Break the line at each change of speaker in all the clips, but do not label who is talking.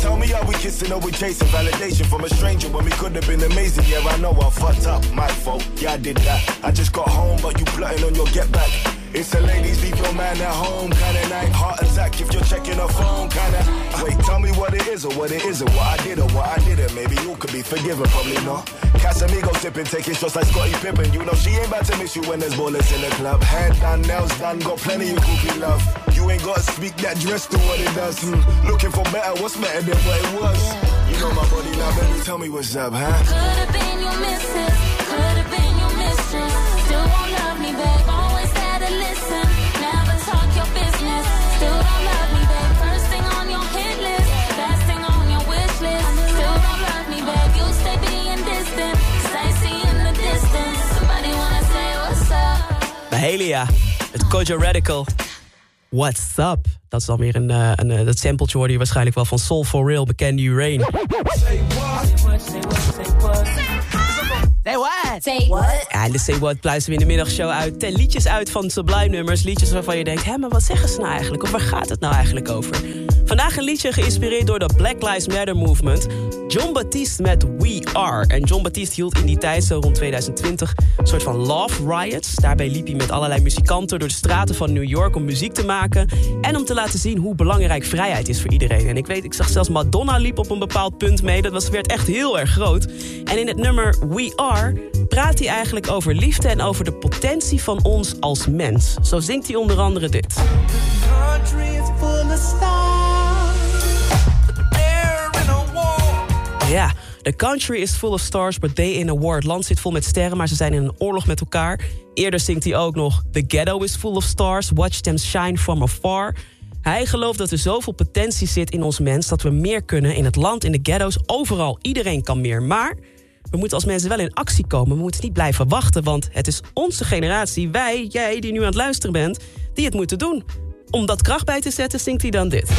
Tell me are we kissing or we chasing validation from a stranger when we could have been amazing. Yeah, I know I fucked up, my fault. Yeah, I did that. I just got home, but you plotting on your get back. It's a ladies, leave your man at home kind of night. Heart attack if you're checking her phone kind of. Wait, tell me what it is or what it isn't. What I did or what I didn't. Maybe you could be forgiven, probably not. Casamigo sipping, taking shots like Scotty Pippen. You know she ain't about to miss you when there's ballers in the club. Head done, nails done, got plenty of groupie love. You ain't gotta speak that dress to what it does. Hmm. Looking for better, what's better than what it was? You know my body now, baby, tell me what's up, huh?
Could've been your missus, could've always gotta listen. Never talk your business, still don't love me back. First thing on your hit list, last thing on your wish list. Still don't love me back, you stay being distant. Cause I see in the distance, somebody wanna say what's up.
Mahalia, het Kojo Radical. What's up? Dat is dan weer een, eh, een, eh, dat sampletje hoorde je waarschijnlijk wel van Soul for Real, bekende Rain.
Say what?
Ja, en de Say What pluizen we in de middagshow uit. Ten liedjes uit van Sublime nummers. Liedjes waarvan je denkt, hé, maar wat zeggen ze nou eigenlijk? Of waar gaat het nou eigenlijk over? Vandaag een liedje geïnspireerd door de Black Lives Matter movement. John Baptiste met We Are. En John Baptiste hield in die tijd, zo rond 2020, een soort van love riots. Daarbij liep hij met allerlei muzikanten door de straten van New York om muziek te maken. En om te laten zien hoe belangrijk vrijheid is voor iedereen. En ik weet, ik zag zelfs Madonna liep op een bepaald punt mee. Dat was, werd echt heel erg groot. En in het nummer We Are praat hij eigenlijk over liefde en over de potentie van ons als mens. Zo zingt hij onder andere dit. Ja, the country is full of stars, but they in a war. Het land zit vol met sterren, maar ze zijn in een oorlog met elkaar. Eerder zingt hij ook nog... The ghetto is full of stars, watch them shine from afar. Hij gelooft dat er zoveel potentie zit in ons mens... dat we meer kunnen in het land, in de ghetto's, overal. Iedereen kan meer, maar... We moeten als mensen wel in actie komen. We moeten niet blijven wachten, want het is onze generatie, wij, jij die nu aan het luisteren bent, die het moeten doen. Om dat kracht bij te zetten, zingt hij dan dit.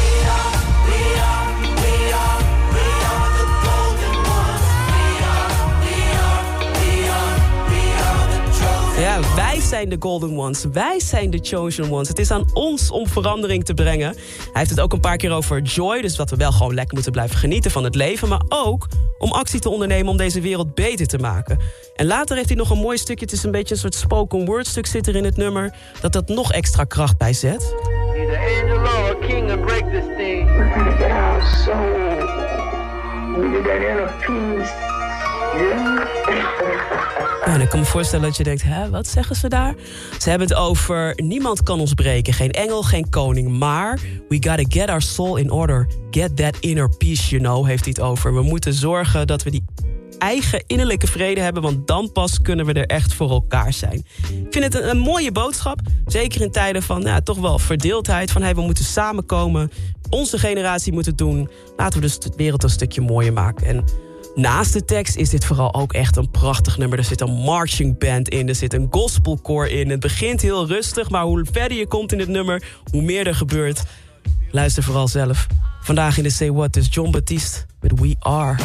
Zijn de golden ones. Wij zijn de chosen ones. Het is aan ons om verandering te brengen. Hij heeft het ook een paar keer over joy. Dus dat we wel gewoon lekker moeten blijven genieten van het leven. Maar ook om actie te ondernemen om deze wereld beter te maken. En later heeft hij nog een mooi stukje. Het is een beetje een soort spoken word stuk zit er in het nummer. Dat dat nog extra kracht bij zet.
Either angel or a king and break this thing.
get our soul. We need that inner peace.
En ik kan me voorstellen dat je denkt, hè, wat zeggen ze daar? Ze hebben het over, niemand kan ons breken. Geen engel, geen koning. Maar, we gotta get our soul in order. Get that inner peace, you know, heeft hij het over. We moeten zorgen dat we die eigen innerlijke vrede hebben... want dan pas kunnen we er echt voor elkaar zijn. Ik vind het een, mooie boodschap. Zeker in tijden van ja, toch wel verdeeldheid. Van hey, we moeten samenkomen. Onze generatie moet het doen. Laten we dus de wereld een stukje mooier maken. En Naast de tekst is dit vooral ook echt een prachtig nummer. Er zit een marching band in, er zit een gospelkoor in. Het begint heel rustig, maar hoe verder je komt in het nummer... hoe meer er gebeurt. Luister vooral zelf. Vandaag in de Say What is John Baptiste met We Are.